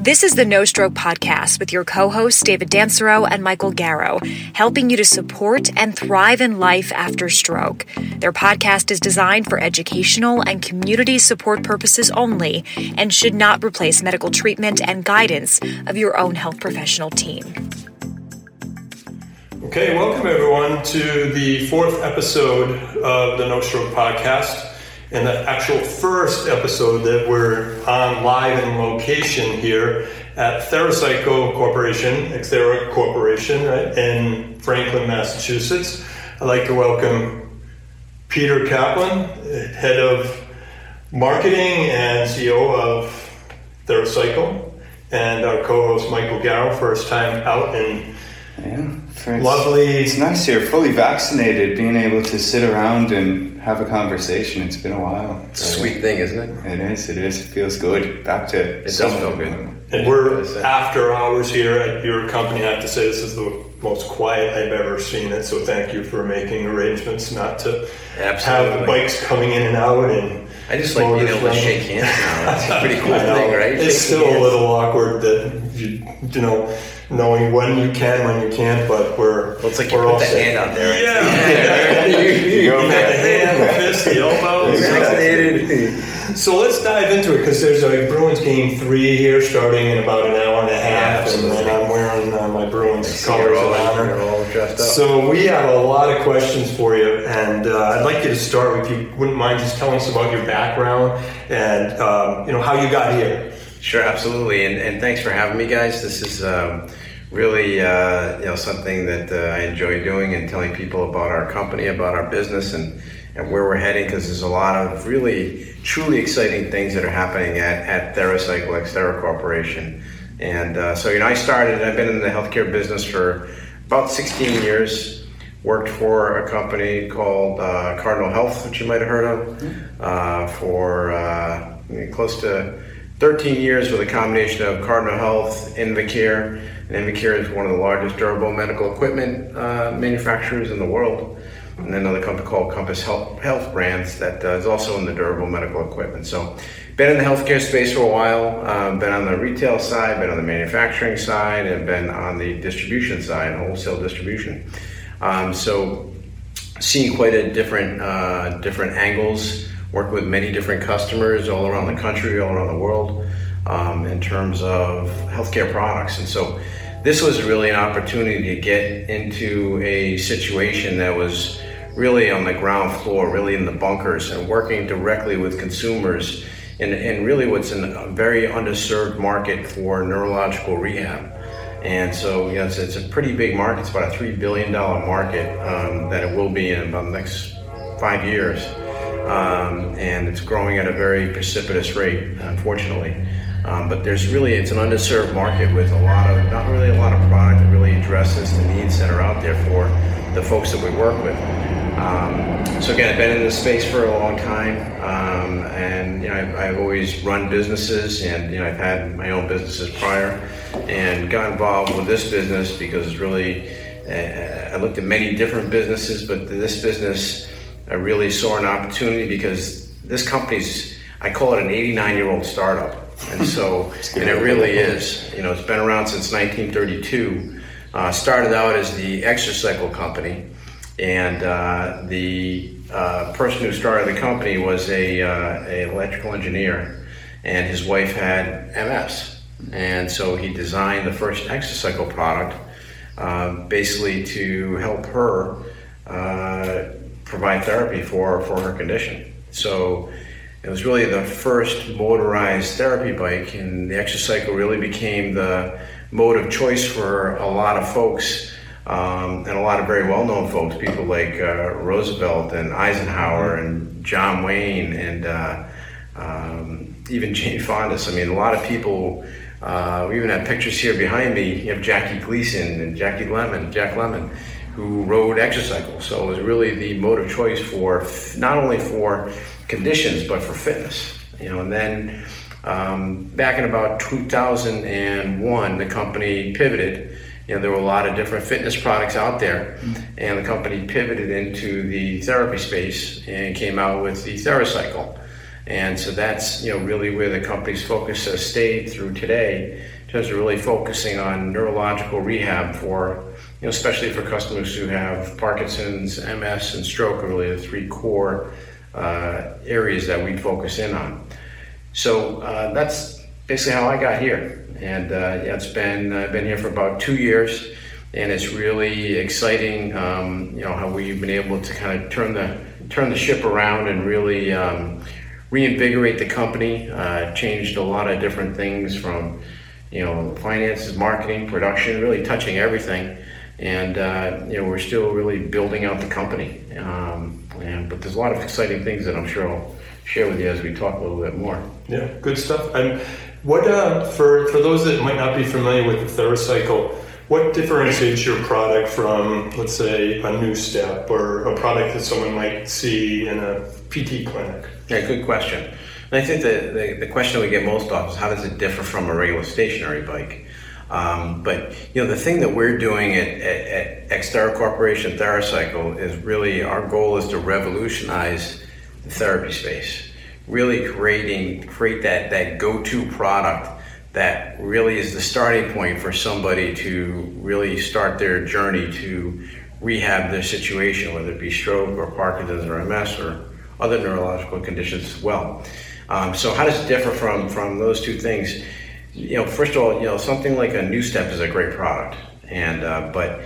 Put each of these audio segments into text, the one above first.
This is the No Stroke Podcast with your co hosts, David Dancero and Michael Garrow, helping you to support and thrive in life after stroke. Their podcast is designed for educational and community support purposes only and should not replace medical treatment and guidance of your own health professional team. Okay, welcome everyone to the fourth episode of the No Stroke Podcast and the actual first episode that we're on live in location here at TheraCycle Corporation, Xthera Corporation, right, in Franklin, Massachusetts. I'd like to welcome Peter Kaplan, head of marketing and CEO of TheraCycle, and our co-host Michael Garrow, first time out in yeah, lovely. It's nice here, fully vaccinated, being able to sit around and have a conversation. It's been a while. It's a sweet thing, isn't it? It is. It is. It feels good. Back to it does feel good. And we're after hours here at your company. I have to say this is the most quiet I've ever seen it. So thank you for making arrangements not to Absolutely. have bikes coming in and out and. I just like being able to shake hands now. It's a pretty cool thing, right? It's Shaking still a little awkward that you, you know, knowing when you can, when you can't, but we're. Well, it's like we're put all the set. hand out there. Yeah. You go You got the hand, the fist, the elbow. Vaccinated. So let's dive into it because there's a Bruins game three here starting in about an hour and a half, and absolutely. then I'm wearing uh, my Bruins So colors you're all, of honor. all dressed up. So we have a lot of questions for you, and uh, I'd like you to start with you wouldn't mind just telling us about your background and um, you know how you got here. Sure, absolutely, and, and thanks for having me, guys. This is um, really uh, you know something that uh, I enjoy doing and telling people about our company, about our business, and, and where we're heading. Because there's a lot of really truly exciting things that are happening at at TheraCycle Xterra Corporation. And uh, so you know, I started. I've been in the healthcare business for about 16 years. Worked for a company called uh, Cardinal Health, which you might have heard of, uh, for uh, close to 13 years with a combination of Cardinal Health, Invacare, and Invacare is one of the largest durable medical equipment uh, manufacturers in the world. And another company called Compass Health, Health Brands that uh, is also in the durable medical equipment. So, been in the healthcare space for a while. Um, been on the retail side, been on the manufacturing side, and been on the distribution side, wholesale distribution. Um, so, seeing quite a different uh, different angles. Work with many different customers all around the country, all around the world, um, in terms of healthcare products. And so, this was really an opportunity to get into a situation that was really on the ground floor, really in the bunkers, and working directly with consumers. And, and really, what's in a very underserved market for neurological rehab. And so, you know, it's, it's a pretty big market. It's about a $3 billion market um, that it will be in about the next five years. Um, and it's growing at a very precipitous rate, unfortunately. Um, but there's really, it's an underserved market with a lot of, not really a lot of product that really addresses the needs that are out there for the folks that we work with. Um, so again, I've been in this space for a long time, um, and you know, I've, I've always run businesses, and you know, I've had my own businesses prior, and got involved with this business because it's really. Uh, I looked at many different businesses, but this business, I really saw an opportunity because this company's. I call it an 89 year old startup, and so, and it really is. You know, it's been around since 1932. Uh, started out as the Exercycle company, and uh, the uh, person who started the company was a, uh, a electrical engineer, and his wife had MS, and so he designed the first Exercycle product, uh, basically to help her uh, provide therapy for for her condition. So. It was really the first motorized therapy bike, and the Exercycle really became the mode of choice for a lot of folks um, and a lot of very well-known folks, people like uh, Roosevelt and Eisenhower and John Wayne and uh, um, even Jane Fonda. I mean, a lot of people. Uh, we even have pictures here behind me. You have Jackie Gleason and Jackie Lemmon, Jack Lemmon, who rode Exercycle. So it was really the mode of choice for not only for conditions but for fitness. You know, and then um, back in about 2001, the company pivoted. You know, there were a lot of different fitness products out there, and the company pivoted into the therapy space and came out with the TheraCycle. And so that's you know really where the company's focus has stayed through today, in terms of really focusing on neurological rehab for you know especially for customers who have Parkinson's, MS, and stroke are really the three core uh, areas that we focus in on. So uh, that's basically how I got here, and uh, yeah, it's been I've been here for about two years, and it's really exciting. Um, you know how we've been able to kind of turn the turn the ship around and really um, reinvigorate the company. Uh, changed a lot of different things from you know finances, marketing, production, really touching everything. And uh, you know we're still really building out the company. Um, and, but there's a lot of exciting things that I'm sure I'll share with you as we talk a little bit more. Yeah, good stuff. And what uh, for for those that might not be familiar with the TheraCycle, what differentiates your product from, let's say, a NuStep or a product that someone might see in a PT clinic? Yeah, good question. And I think the, the, the question we get most often is how does it differ from a regular stationary bike? Um, but you know the thing that we're doing at, at, at Xterra Corporation TheraCycle is really our goal is to revolutionize the therapy space. Really creating create that that go-to product that really is the starting point for somebody to really start their journey to rehab their situation, whether it be stroke or Parkinson's or MS or other neurological conditions as well. Um, so how does it differ from from those two things? You know, first of all, you know something like a NuStep is a great product, and uh, but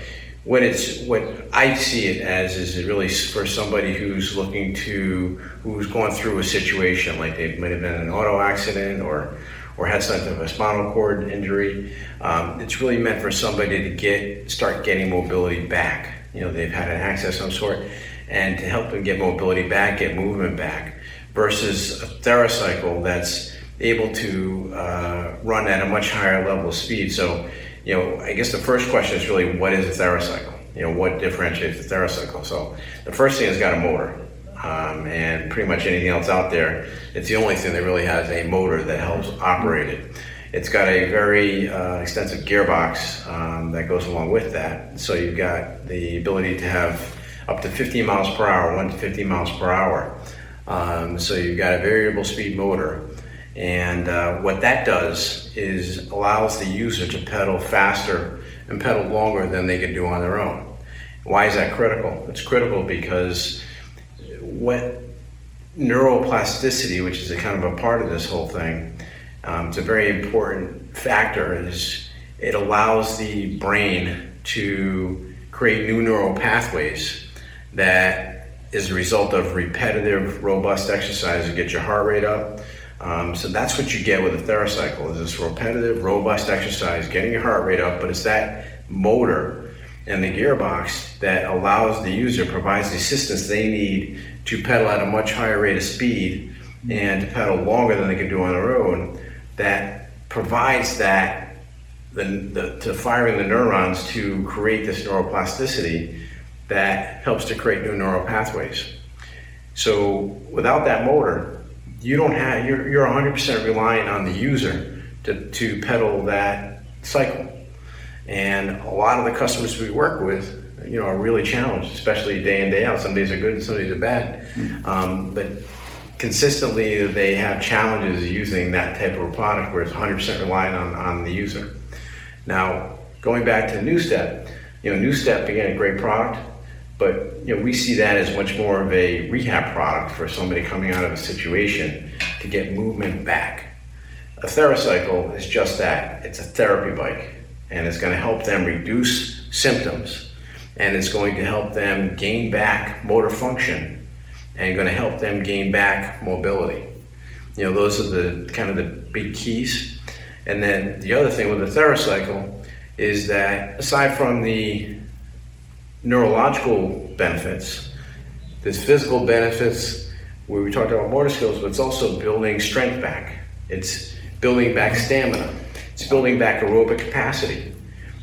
what it's what I see it as is really for somebody who's looking to who's going through a situation like they might have been in an auto accident or or had some type of a spinal cord injury. Um, it's really meant for somebody to get start getting mobility back. You know, they've had an accident of some sort, and to help them get mobility back, get movement back, versus a TheraCycle that's able to uh, run at a much higher level of speed. So, you know, I guess the first question is really what is a TheraCycle? You know, what differentiates the TheraCycle? So, the first thing is got a motor. Um, and pretty much anything else out there, it's the only thing that really has a motor that helps operate it. It's got a very uh, extensive gearbox um, that goes along with that. So you've got the ability to have up to 15 miles per hour, 1 to 50 miles per hour. Um, so you've got a variable speed motor. And uh, what that does is allows the user to pedal faster and pedal longer than they could do on their own. Why is that critical? It's critical because what neuroplasticity, which is a kind of a part of this whole thing, um, it's a very important factor. Is it allows the brain to create new neural pathways that is a result of repetitive, robust exercise to get your heart rate up. Um, so that's what you get with a TheraCycle is this repetitive, robust exercise, getting your heart rate up, but it's that motor and the gearbox that allows the user, provides the assistance they need to pedal at a much higher rate of speed and to pedal longer than they can do on their own that provides that the, the, to firing the neurons to create this neuroplasticity that helps to create new neural pathways. So without that motor, you don't have you're, you're 100% reliant on the user to, to pedal that cycle. And a lot of the customers we work with you know, are really challenged, especially day in day out. Some days are good, and some days are bad. Um, but consistently, they have challenges using that type of a product where it's 100% reliant on, on the user. Now, going back to NuStep, you know, NuStep again a great product, but you know we see that as much more of a rehab product for somebody coming out of a situation to get movement back. A TheraCycle is just that. It's a therapy bike, and it's going to help them reduce symptoms and it's going to help them gain back motor function and going to help them gain back mobility. You know, those are the kind of the big keys. And then the other thing with the TheraCycle is that aside from the neurological benefits, there's physical benefits where we talked about motor skills, but it's also building strength back. It's building back stamina. It's building back aerobic capacity.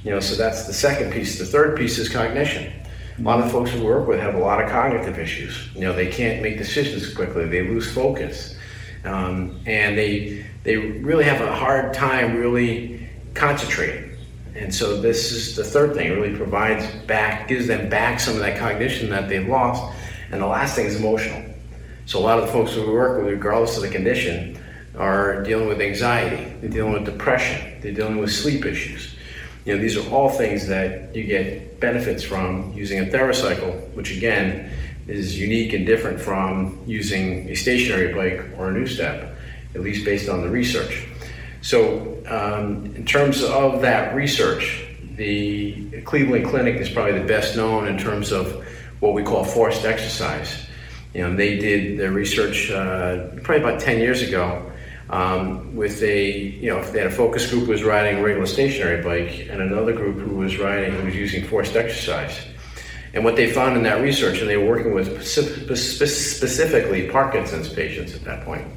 You know, so that's the second piece. The third piece is cognition. A lot of folks we work with have a lot of cognitive issues. You know, they can't make decisions quickly. They lose focus, um, and they they really have a hard time really concentrating. And so this is the third thing. It really provides back, gives them back some of that cognition that they've lost. And the last thing is emotional. So a lot of the folks who we work with, regardless of the condition, are dealing with anxiety, they're dealing with depression, they're dealing with sleep issues. You know, these are all things that you get benefits from using a TheraCycle, which again is unique and different from using a stationary bike or a NuStep, at least based on the research. So, um, in terms of that research, the Cleveland Clinic is probably the best known in terms of what we call forced exercise. You know, they did their research uh, probably about 10 years ago um, with a, you know, they had a focus group who was riding a regular stationary bike and another group who was riding, who was using forced exercise. And what they found in that research, and they were working with specifically Parkinson's patients at that point.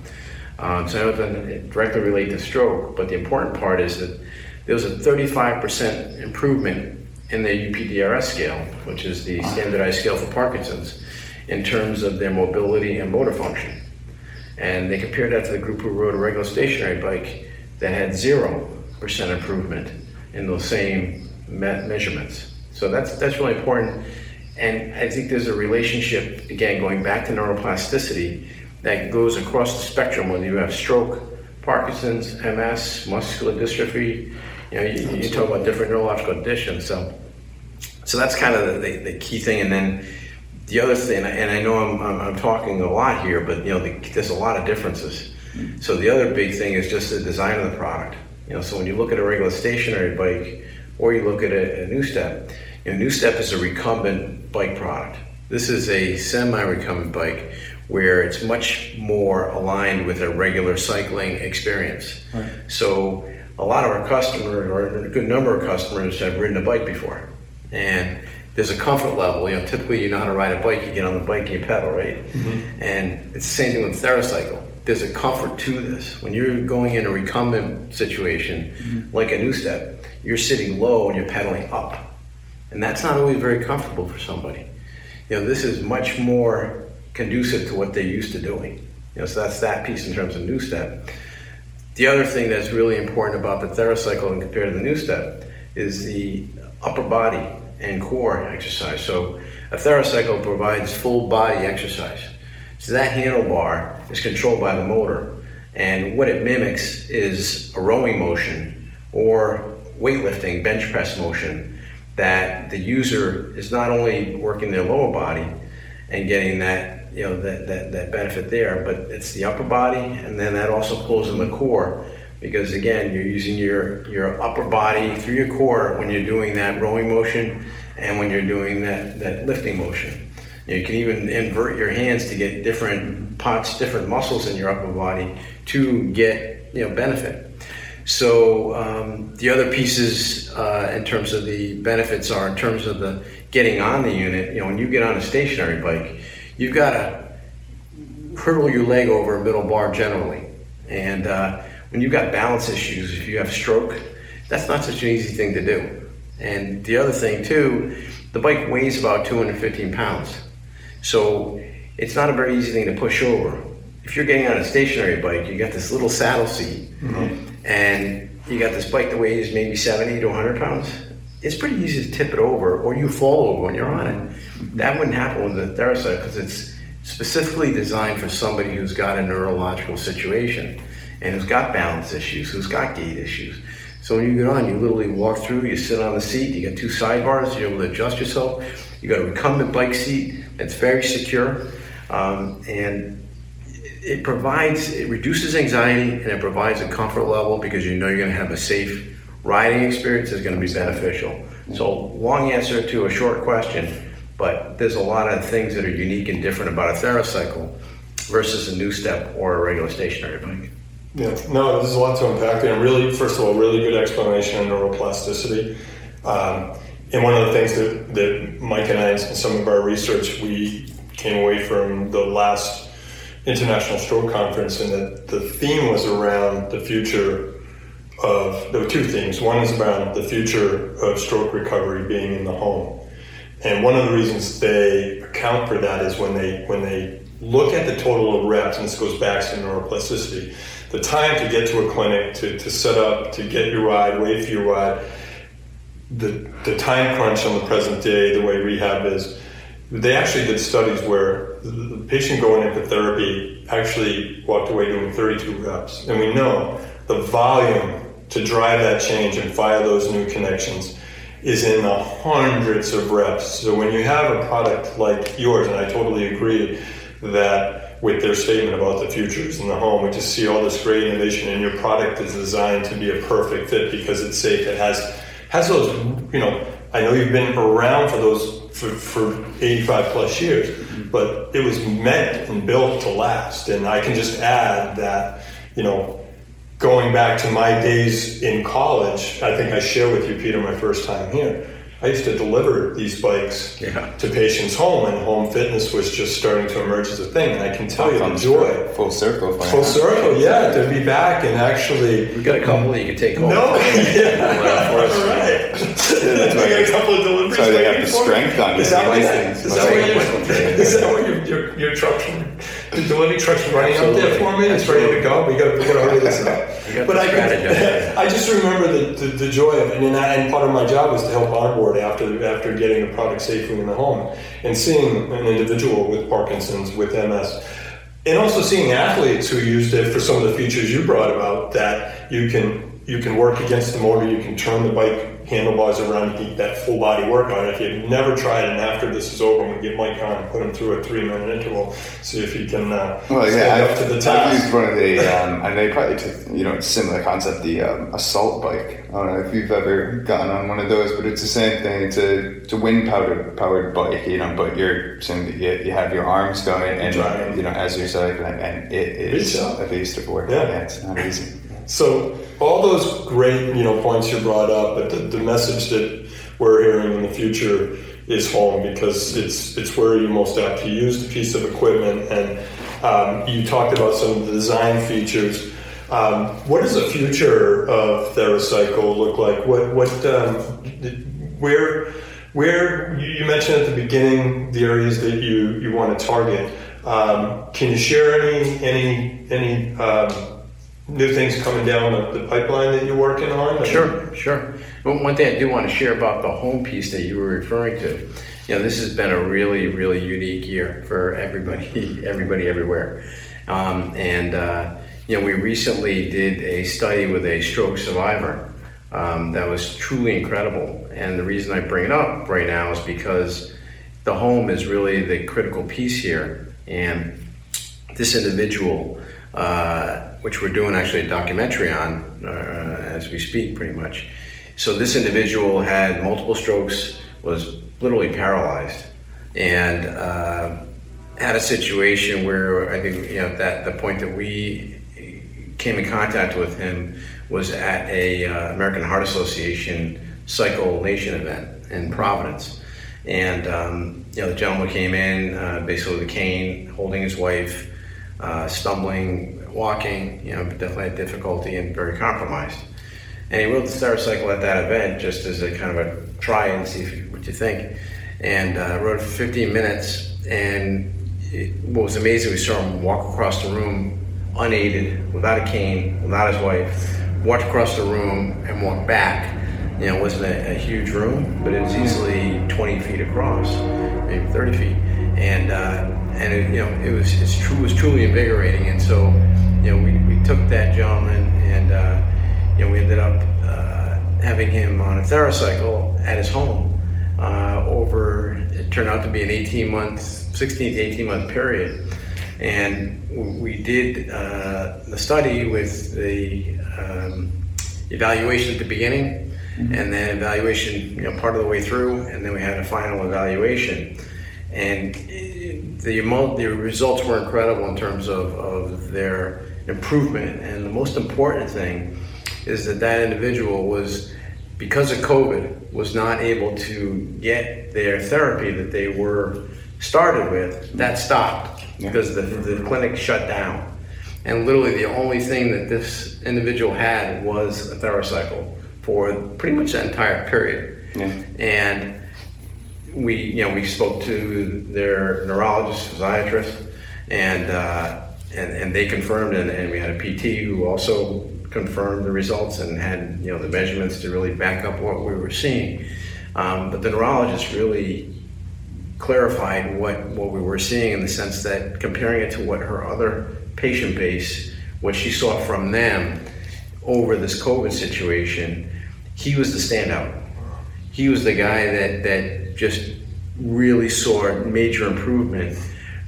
Um, so it doesn't directly relate to stroke, but the important part is that there was a 35% improvement in the UPDRS scale, which is the standardized scale for Parkinson's, in terms of their mobility and motor function. And they compared that to the group who rode a regular stationary bike that had 0% improvement in those same me- measurements. So that's, that's really important. And I think there's a relationship, again, going back to neuroplasticity, that goes across the spectrum, whether you have stroke, Parkinson's, MS, muscular dystrophy, you know, you, you talk about different neurological conditions. So, so that's kind of the, the, the key thing. And then the other thing, and I know I'm, I'm, I'm talking a lot here, but you know, the, there's a lot of differences. Mm-hmm. So the other big thing is just the design of the product. You know, so when you look at a regular stationary bike, or you look at a, a NuStep, you know, NuStep is a recumbent bike product. This is a semi-recumbent bike where it's much more aligned with a regular cycling experience. Right. So a lot of our customers, or a good number of customers, have ridden a bike before, and there's a comfort level. You know, typically you know how to ride a bike, you get on the bike and you pedal, right? Mm-hmm. And it's the same thing with TheraCycle. There's a comfort to this. When you're going in a recumbent situation, mm-hmm. like a NuStep, you're sitting low and you're pedaling up, and that's not always very comfortable for somebody. You know, this is much more conducive to what they're used to doing. You know, so that's that piece in terms of NuStep. The other thing that's really important about the TheraCycle and compared to the NuStep is the upper body and core exercise. So a TheraCycle provides full body exercise. So that handlebar is controlled by the motor, and what it mimics is a rowing motion or weightlifting bench press motion that the user is not only working their lower body and getting that you know that, that, that benefit there, but it's the upper body, and then that also pulls in the core because again, you're using your your upper body through your core when you're doing that rowing motion and when you're doing that that lifting motion. You, can even invert your hands to get different parts, different muscles in your upper body to get you know benefit. So um, the other pieces uh, in terms of the benefits are in terms of the getting on the unit. You know, when you get on a stationary bike you've got to hurdle your leg over a middle bar generally. And uh, when you've got balance issues, if you have stroke, that's not such an easy thing to do. And the other thing, too, the bike weighs about 215 pounds. So it's not a very easy thing to push over. If you're getting on a stationary bike, you got this little saddle seat, mm-hmm. and you got this bike that weighs maybe 70 to 100 pounds. It's pretty easy to tip it over, or you fall over when you're on it. That wouldn't happen with the TheraCycle because it's specifically designed for somebody who's got a neurological situation and who's got balance issues, who's got gait issues. So when you get on, you literally walk through, you sit on the seat, you got two sidebars, you're able to adjust yourself. You got a recumbent bike seat that's very secure, um, and it provides, it reduces anxiety and it provides a comfort level because you know you're going to have a safe riding experience is going to be beneficial. So long answer to a short question but there's a lot of things that are unique and different about a TheraCycle versus a NuStep or a regular stationary bike. Yeah, no, there's a lot to unpack there. And really, first of all, really good explanation on neuroplasticity. Um, and one of the things that, that Mike and I, in some of our research, we came away from the last International Stroke Conference, and that the theme was around the future of, there were two themes. One is around the future of stroke recovery being in the home. And one of the reasons they account for that is when they when they look at the total of reps, and this goes back to neuroplasticity, the time to get to a clinic, to, to set up, to get your ride, wait for your ride, the, the time crunch on the present day, the way rehab is, they actually did studies where the patient going into therapy actually walked away doing 32 reps. And we know the volume to drive that change and fire those new connections is in the hundreds of reps. So when you have a product like yours, and I totally agree that with their statement about the futures in the home, we just see all this great innovation, and your product is designed to be a perfect fit because it's safe. It has has those, you know. I know you've been around for those for, for 85 plus years, but it was meant and built to last. And I can just add that, you know, going back to my days in college, I think I share with you, Peter, my first time here. I used to deliver these bikes Yeah. to patients' home, and home fitness was just starting to emerge as a thing. And I can tell you the joy. full circle. Full circle, yeah, to be back and actually. We got a couple that you can take home. No, yeah, right. I got a couple of deliveries. why they have the strength on Is you. that what These you- things. is that what you- Like- is that what your, your, your the delivery truck's running up there for me? It's ready to go. We got we got to hurry this up. But I, strategy. I just remember the, the, the joy of it, and, I, and part of my job was to help onboard after after getting the product safely in the home and seeing an individual with Parkinson's with MS. And also seeing athletes who used it for some of the features you brought about that you can you can work against the motor, you can turn the bike handlebars around, get that full body workout. If you've never tried it, and after this is over, I'm going to get Mike on and put him through a three minute interval, see if he can uh, Well, stand yeah, up I've, to the I've used one of the, um, and they probably took, you know, similar concept, the um, assault bike. I don't know if you've ever gotten on one of those, but it's the same thing. It's a, it's a wind powered powered bike, you know, but you're saying that you, you have your arms going and, Driving. you know, as you're cycling, and it is Reach out. a beast of work. Yeah. Yeah, it's not easy. So all those great you know points you brought up, but the, the message that we're hearing in the future is home because it's it's where you're most apt to use the piece of equipment. And um, you talked about some of the design features. Um, what does the future of TheraCycle look like? What what um, where where you mentioned at the beginning the areas that you, you want to target. Um, can you share any any any um, new things coming down the, the pipeline that you're working on? Sure, sure. But one thing I do want to share about the home piece that you were referring to, you know, this has been a really, really unique year for everybody, everybody, everywhere. Um, and uh, you know, we recently did a study with a stroke survivor um, that was truly incredible. And the reason I bring it up right now is because the home is really the critical piece here, and this individual, uh, which we're doing actually a documentary on uh, as we speak, pretty much. So this individual had multiple strokes, was literally paralyzed, and uh, had a situation where I think you know that the point that we came in contact with him was at a uh, American Heart Association Cycle Nation event in Providence. And um, you know, the gentleman came in uh, basically with a cane, holding his wife, uh, stumbling, walking. You know, definitely had difficulty and very compromised. And he rode the Star-Cycle at that event just as a kind of a try and see what you think. And uh, rode for 15 minutes. And it, what was amazing, we saw him walk across the room unaided, without a cane, without his wife, walk across the room and walk back. You know, it wasn't a, a huge room, but it was easily 20 feet across, maybe 30 feet. And uh, and it, you know, it was it's true was truly invigorating. And so, you know, we, we took that gentleman and uh, you know we ended up uh, having him on a TheraCycle at his home uh, over. It turned out to be an 18 month, 16 to 18 month period and we did uh, the study with the um, evaluation at the beginning and then evaluation you know part of the way through and then we had a final evaluation and uh, the amount the results were incredible in terms of, of their improvement and the most important thing is that that individual was because of covid was not able to get their therapy that they were started with that stopped because the, the clinic shut down. And literally, the only thing that this individual had was a TheraCycle for pretty much the entire period. Yeah. And we, you know, we spoke to their neurologist, physiatrist, and uh, and, and they confirmed, and, and we had a PT who also confirmed the results and had you know the measurements to really back up what we were seeing. Um, but the neurologist really clarified what, what we were seeing in the sense that comparing it to what her other patient base, what she saw from them over this COVID situation, he was the standout. He was the guy that, that just really saw major improvement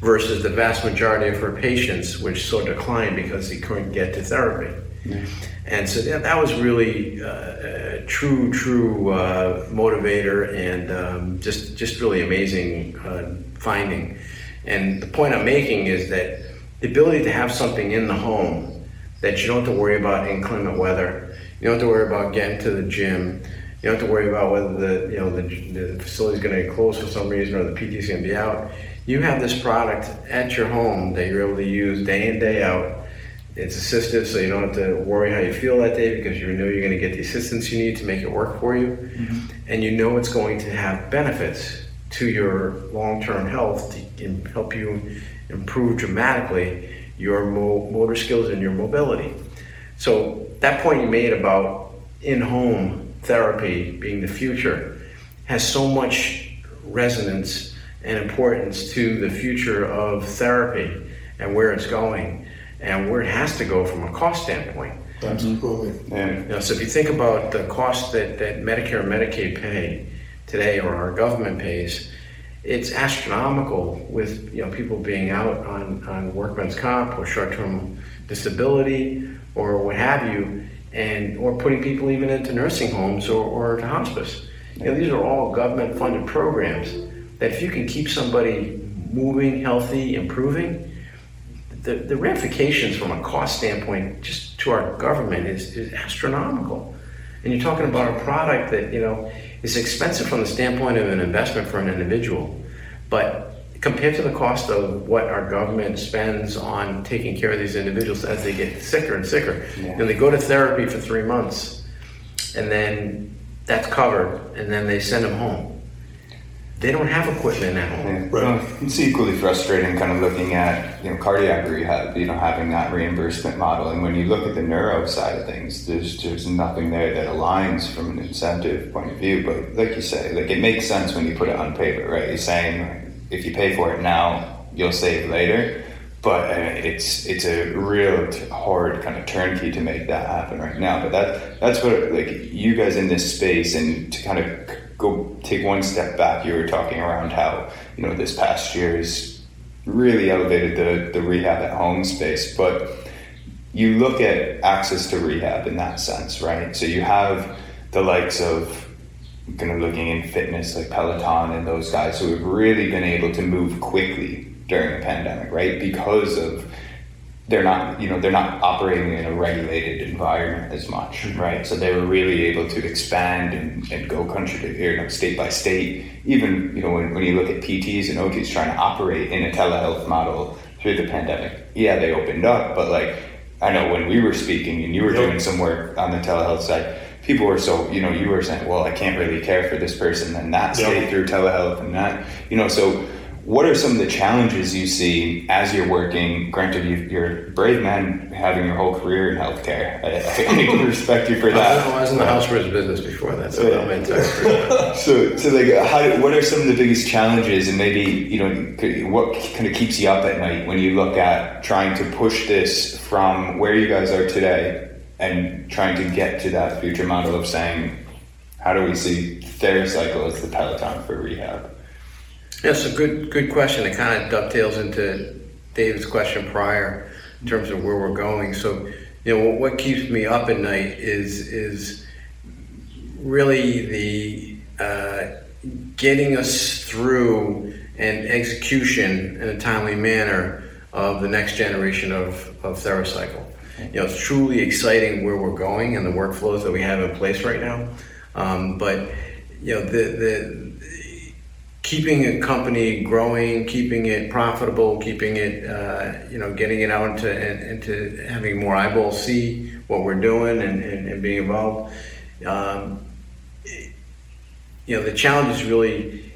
versus the vast majority of her patients, which saw decline because they couldn't get to therapy. Yeah. And so that, that was really uh, a true, true uh, motivator and um, just, just really amazing uh, finding. And the point I'm making is that the ability to have something in the home that you don't have to worry about inclement weather, you don't have to worry about getting to the gym, you don't have to worry about whether the you know the, the facility is going to get closed for some reason or the PT is going to be out. You have this product at your home that you're able to use day in day out. It's assistive, so you don't have to worry how you feel that day because you know you're going to get the assistance you need to make it work for you, mm-hmm. and you know it's going to have benefits to your long-term health to help you improve dramatically your motor skills and your mobility. So that point you made about in-home therapy being the future has so much resonance and importance to the future of therapy and where it's going and where it has to go from a cost standpoint. Absolutely. You know, so if you think about the cost that, that Medicare and Medicaid pay today or our government pays, it's astronomical with you know people being out on, on workman's comp or short-term disability or what have you and or putting people even into nursing homes or, or to hospice. You know, these are all government funded programs that if you can keep somebody moving, healthy, improving, the, the ramifications from a cost standpoint just to our government is, is astronomical. And you're talking about a product that, you know, is expensive from the standpoint of an investment for an individual, but compared to the cost of what our government spends on taking care of these individuals as they get sicker and sicker. Yeah. And they go to therapy for three months, and then that's covered, and then they send them home. They don't have equipment at home. Yeah. Right. it's equally frustrating, kind of looking at you know cardiac rehab, you know, having that reimbursement model, and when you look at the neuro side of things, there's there's nothing there that aligns from an incentive point of view. But like you say, like it makes sense when you put it on paper, right? You're saying if you pay for it now, you'll save later. But uh, it's it's a real hard kind of turnkey to make that happen right now. But that that's what like you guys in this space and to kind of go take one step back. You were talking around how you know this past year has really elevated the the rehab at home space, but you look at access to rehab in that sense, right? So you have the likes of kind of looking in fitness like Peloton and those guys who have really been able to move quickly during the pandemic, right? Because of they're not, you know, they're not operating in a regulated environment as much, mm-hmm. right? So they were really able to expand and, and go country to, you know, state by state. Even, you know, when, when you look at PTs and OTs trying to operate in a telehealth model through the pandemic, yeah, they opened up, but like, I know when we were speaking and you were yep. doing some work on the telehealth side, people were so you know you were saying well i can't really care for this person and that stay through telehealth and that you know so what are some of the challenges you see as you're working? Granted you, are a brave man having your whole career in healthcare. I, I respect you for that. i was in the house business before that so yeah. I'm so so like how, what are some of the biggest challenges and maybe you know what kind of keeps you up at night when you look at trying to push this from where you guys are today and trying to get to that future model of saying, how do we see TheraCycle as the Peloton for rehab? That's a good good question. It kind of dovetails into David's question prior in terms of where we're going. So, you know, what keeps me up at night is is really the uh, getting us through and execution in a timely manner of the next generation of, of TheraCycle you know, it's truly exciting where we're going and the workflows that we have in place right now. Um, but you know, the the keeping a company growing, keeping it profitable, keeping it, uh, you know, getting it out into into having more eyeballs see what we're doing and, and, and being involved. Um, you know, the challenge is really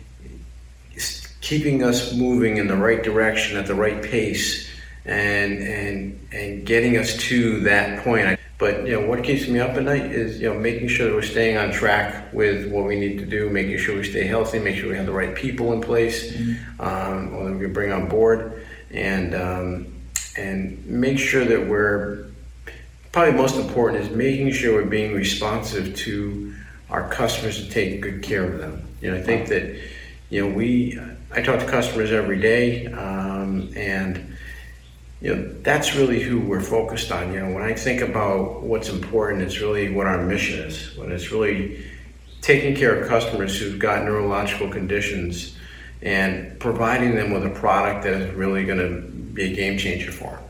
keeping us moving in the right direction at the right pace and and and getting us to that point. But you know what keeps me up at night is you know making sure that we're staying on track with what we need to do, making sure we stay healthy, make sure we have the right people in place, mm-hmm. um, we can bring on board, and um, and make sure that we're probably most important is making sure we're being responsive to our customers and take good care of them. You know, I think that you know we I talk to customers every day, um, and you know that's really who we're focused on. You know, when I think about what's important, it's really what our mission is. When it's really taking care of customers who've got neurological conditions and providing them with a product that is really going to be a game changer for them.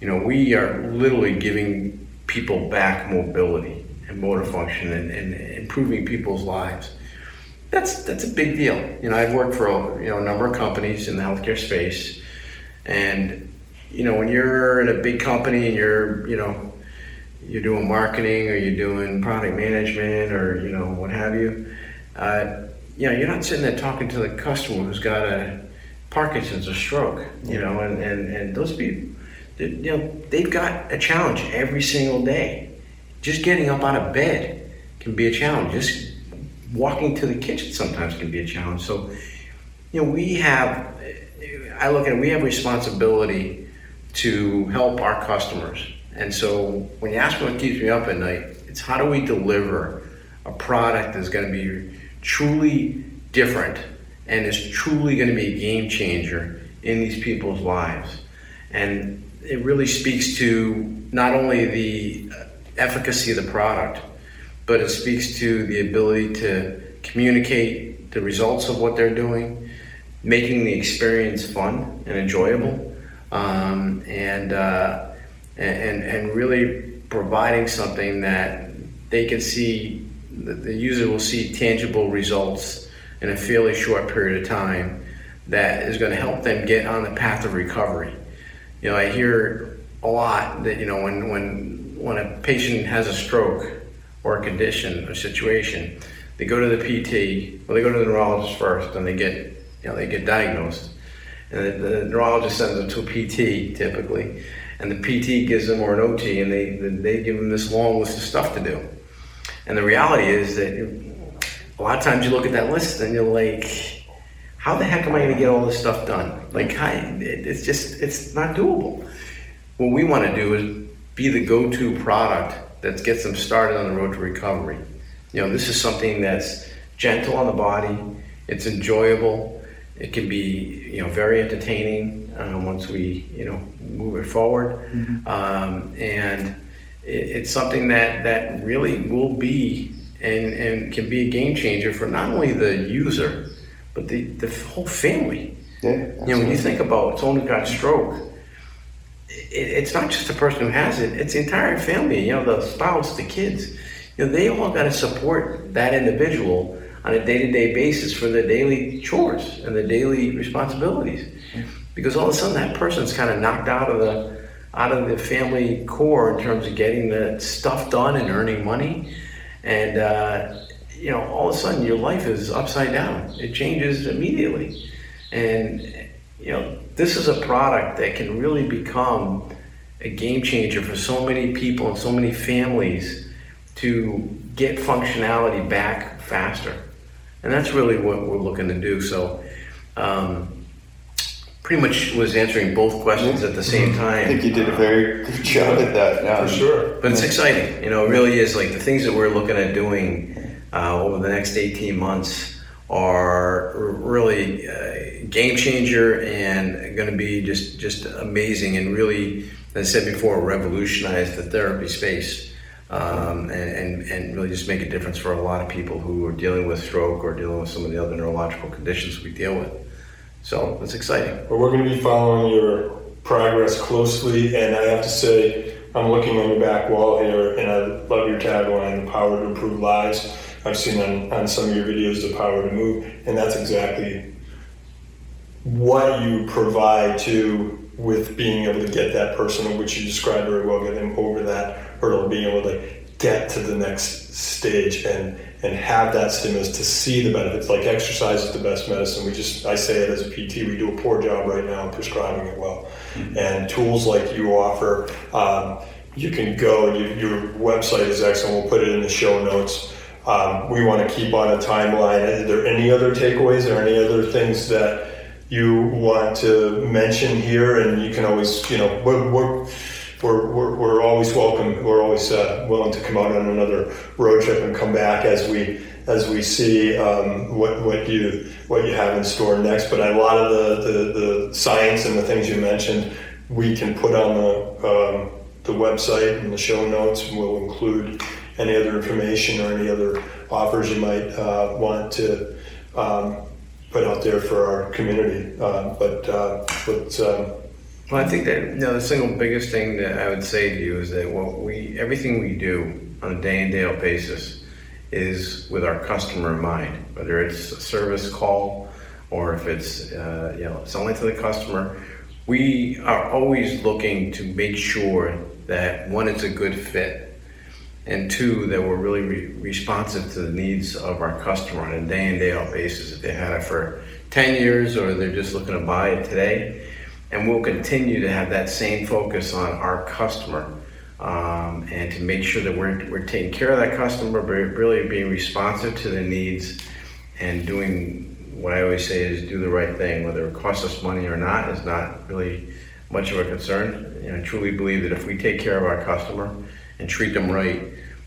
You know, we are literally giving people back mobility and motor function and, and improving people's lives that's that's a big deal. You know, I've worked for a, you know a number of companies in the healthcare space, and you know when you're in a big company and you're you know you're doing marketing or you're doing product management or you know what have you, uh, you know you're not sitting there talking to the customer who's got a Parkinson's or stroke. You know, and and and those people, you know, they've got a challenge every single day. Just getting up out of bed can be a challenge. Just walking to the kitchen sometimes can be a challenge. So, you know, we have, I look at it, we have responsibility to help our customers. And so when you ask me what keeps me up at night, it's how do we deliver a product that's going to be truly different and is truly going to be a game changer in these people's lives. And it really speaks to not only the uh, efficacy of the product, but it speaks to the ability to communicate the results of what they're doing, making the experience fun and enjoyable, um, and, uh, and and really providing something that they can see. The user will see tangible results in a fairly short period of time that is going to help them get on the path of recovery. You know, I hear a lot that you know when when when a patient has a stroke or a condition or situation, they go to the PT, well, they go to the neurologist first, and they get, you know, they get diagnosed, and the, the neurologist sends them to a PT typically, and the PT gives them or an OT, and they they give them this long list of stuff to do, and the reality is that a lot of times you look at that list and you're like, how the heck am I going to get all this stuff done? Like, I, it's just it's not doable. What we want to do is be the go-to product that gets them started on the road to recovery. You know, this is something that's gentle on the body, it's enjoyable, it can be, you know, very entertaining um, once we, you know, move it forward. Mm-hmm. Um, and it, it's something that, that really will be and, and can be a game changer for not only the user, but the, the whole family. Yeah, you know, when you think about someone who got stroke, it's not just the person who has it; it's the entire family. You know, the spouse, the kids. You know, they all got to support that individual on a day-to-day basis for their daily chores and their daily responsibilities. Because all of a sudden, that person's kind of knocked out of the out of the family core in terms of getting the stuff done and earning money, and uh, you know, all of a sudden, your life is upside down. It changes immediately, and you know, this is a product that can really become a game changer for so many people and so many families to get functionality back faster. And that's really what we're looking to do. So, um, pretty much was answering both questions at the same mm-hmm. time. I think you did a very good job at that. Yeah, for sure. But it's exciting. You know, it really is like the things that we're looking at doing uh, over the next 18 months are really uh, game changer and going to be just just amazing and really, as I said before, revolutionize the therapy space um, and, and, and really just make a difference for a lot of people who are dealing with stroke or dealing with some of the other neurological conditions we deal with. So it's exciting. Well, we're going to be following your progress closely, and I have to say, I'm looking on your back wall here, and I love your tagline, "The power to improve lives." I've seen on, on some of your videos the power to move, and that's exactly what you provide to with being able to get that person, which you described very well, get them over hurdle, being able to get to the next stage and and have that stimulus to see the benefits. Like exercise is the best medicine. We just I say it as a PT. We do a poor job right now in prescribing it well, mm-hmm. and tools like you offer. Um, you can go. You, your website is excellent. We'll put it in the show notes. Um, we want to keep on a timeline. Are there any other takeaways or any other things that you want to mention here? And you can always, you know, we're, we're we're, we're, we're always welcome. We're always uh, willing to come out on another road trip and come back as we as we see um, what what you what you have in store next. But a lot of the, the, the science and the things you mentioned, we can put on the um, the website and the show notes, and we'll include any other information or any other offers you might uh, want to um, put out there for our community. Uh, but uh, but um, well, I think that you know the single biggest thing that I would say to you is that what we everything we do on a day in day out basis is with our customer in mind. Whether it's a service call or if it's uh, you know selling to the customer, we are always looking to make sure that one it's a good fit, and two that we're really re- responsive to the needs of our customer on a day in day out basis. If they had it for ten years or they're just looking to buy it today and we'll continue to have that same focus on our customer um, and to make sure that we're, we're taking care of that customer, but really being responsive to their needs and doing what I always say is do the right thing, whether it costs us money or not, is not really much of a concern. You know, I truly believe that if we take care of our customer and treat them right,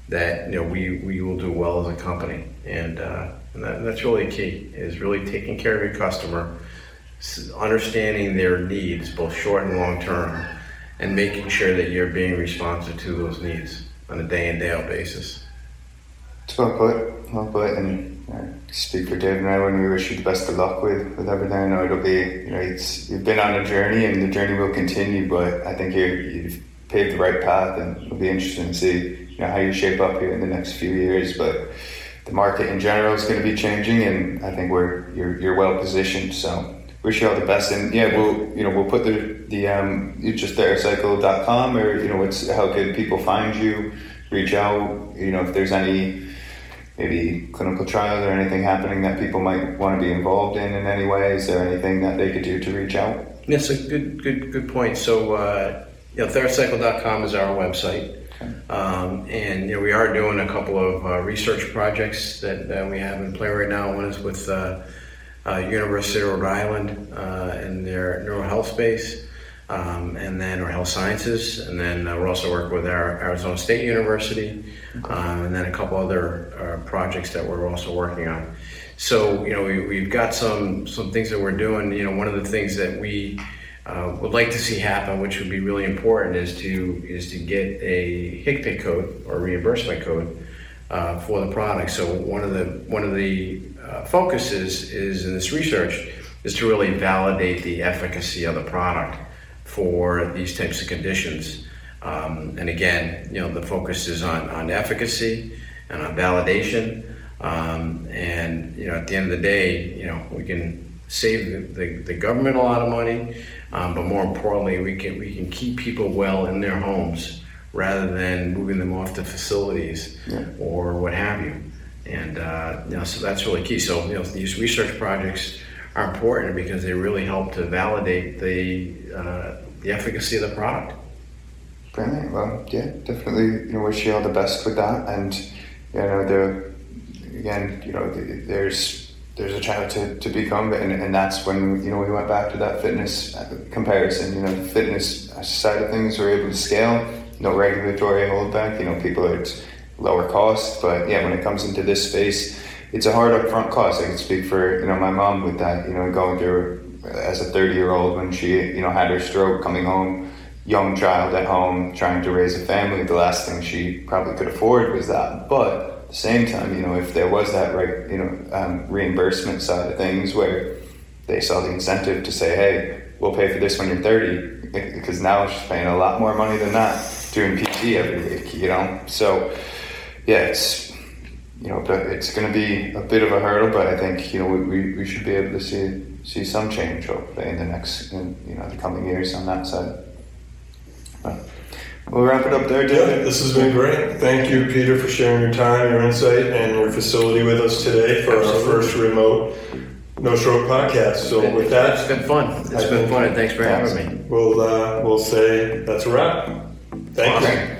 that you know we, we will do well as a company, and, uh, and that, that's really key is really taking care of your customer understanding their needs, both short and long term, and making sure that you're being responsive to those needs on a day in day out basis. It's well put, well put, and uh, speak for Dave and I when we wish you the best of luck with, with everything. I know it'll be, you know, it's you've been on a journey, and the journey will continue. But I think you you've paved the right path, and it'll be interesting to see, you know, how you shape up here in the next few years. But the market in general is going to be changing, and I think we're you're you're well positioned. So wish you all the best. And yeah, we'll you know we'll put the the um just theracycle.com or you know what's how can people find you, reach out. You know if there's any maybe clinical trials or anything happening that people might want to be involved in in any way. Is there anything that they could do to reach out? Yes, a good good good point. So uh, you know theracycle.com is our website. Um, and you know, we are doing a couple of uh, research projects that, that we have in play right now. One is with uh, uh, University of Rhode Island uh, in their neurohealth space, um, and then or health sciences, and then uh, we're also working with our Arizona State University, um, and then a couple other uh, projects that we're also working on. So you know we, have got some some things that we're doing. You know one of the things that we uh, would like to see happen, which would be really important, is to is to get a HCPCS code or reimbursement code uh, for the product. So one of the one of the uh, focus is, is in this research is to really validate the efficacy of the product for these types of conditions. Um, and again, you know, the focus is on, on efficacy and on validation. Um, and you know, at the end of the day, you know, we can save the, the, the government a lot of money, um, but more importantly, we can we can keep people well in their homes rather than moving them off to facilities yeah. or what have you. And uh, you know, so that's really key. So you know, these research projects are important because they really help to validate the uh, the efficacy of the product. Brilliant. Well, yeah, definitely. You know, wish you all the best with that. And you know, the again, you know, the, there's there's a chance to, to become, and, and that's when you know we went back to that fitness comparison. You know, the fitness side of things were able to scale, no regulatory holdback. You know, people are lower cost. But yeah, when it comes into this space, it's a hard upfront cost. I can speak for you know my mom with that. You know, going through as a 30 year old when she you know had her stroke, coming home, young child at home, trying to raise a family. The last thing she probably could afford was that. But at the same time, you know, if there was that right, you know, um, reimbursement side of things where they saw the incentive to say, hey, we'll pay for this when you're 30, because now she's paying a lot more money than that doing PT every week, you know. So yeah, it's you know, but it's going to be a bit of a hurdle. But I think you know we, we should be able to see see some change hopefully in the next in, you know the coming years on that side. But we'll wrap it up there, David. Yeah, this has been great. Thank you, Peter, for sharing your time, your insight, and your facility with us today for Absolutely. our first remote No Stroke podcast. So been, with that, it's been fun. It's I been fun, and thanks for having me. We'll uh, we'll say that's a wrap. Thank awesome. you.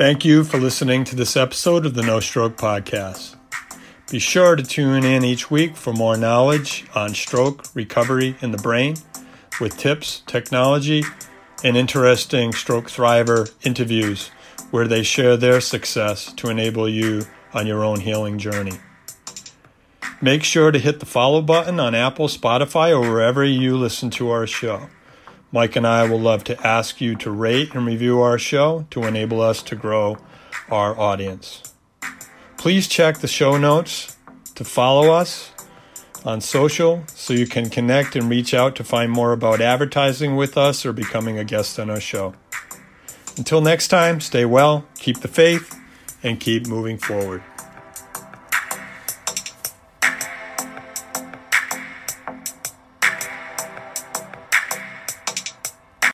Thank you for listening to this episode of the No Stroke Podcast. Be sure to tune in each week for more knowledge on stroke recovery in the brain with tips, technology, and interesting stroke thriver interviews where they share their success to enable you on your own healing journey. Make sure to hit the follow button on Apple, Spotify, or wherever you listen to our show. Mike and I will love to ask you to rate and review our show to enable us to grow our audience. Please check the show notes to follow us on social so you can connect and reach out to find more about advertising with us or becoming a guest on our show. Until next time, stay well, keep the faith, and keep moving forward.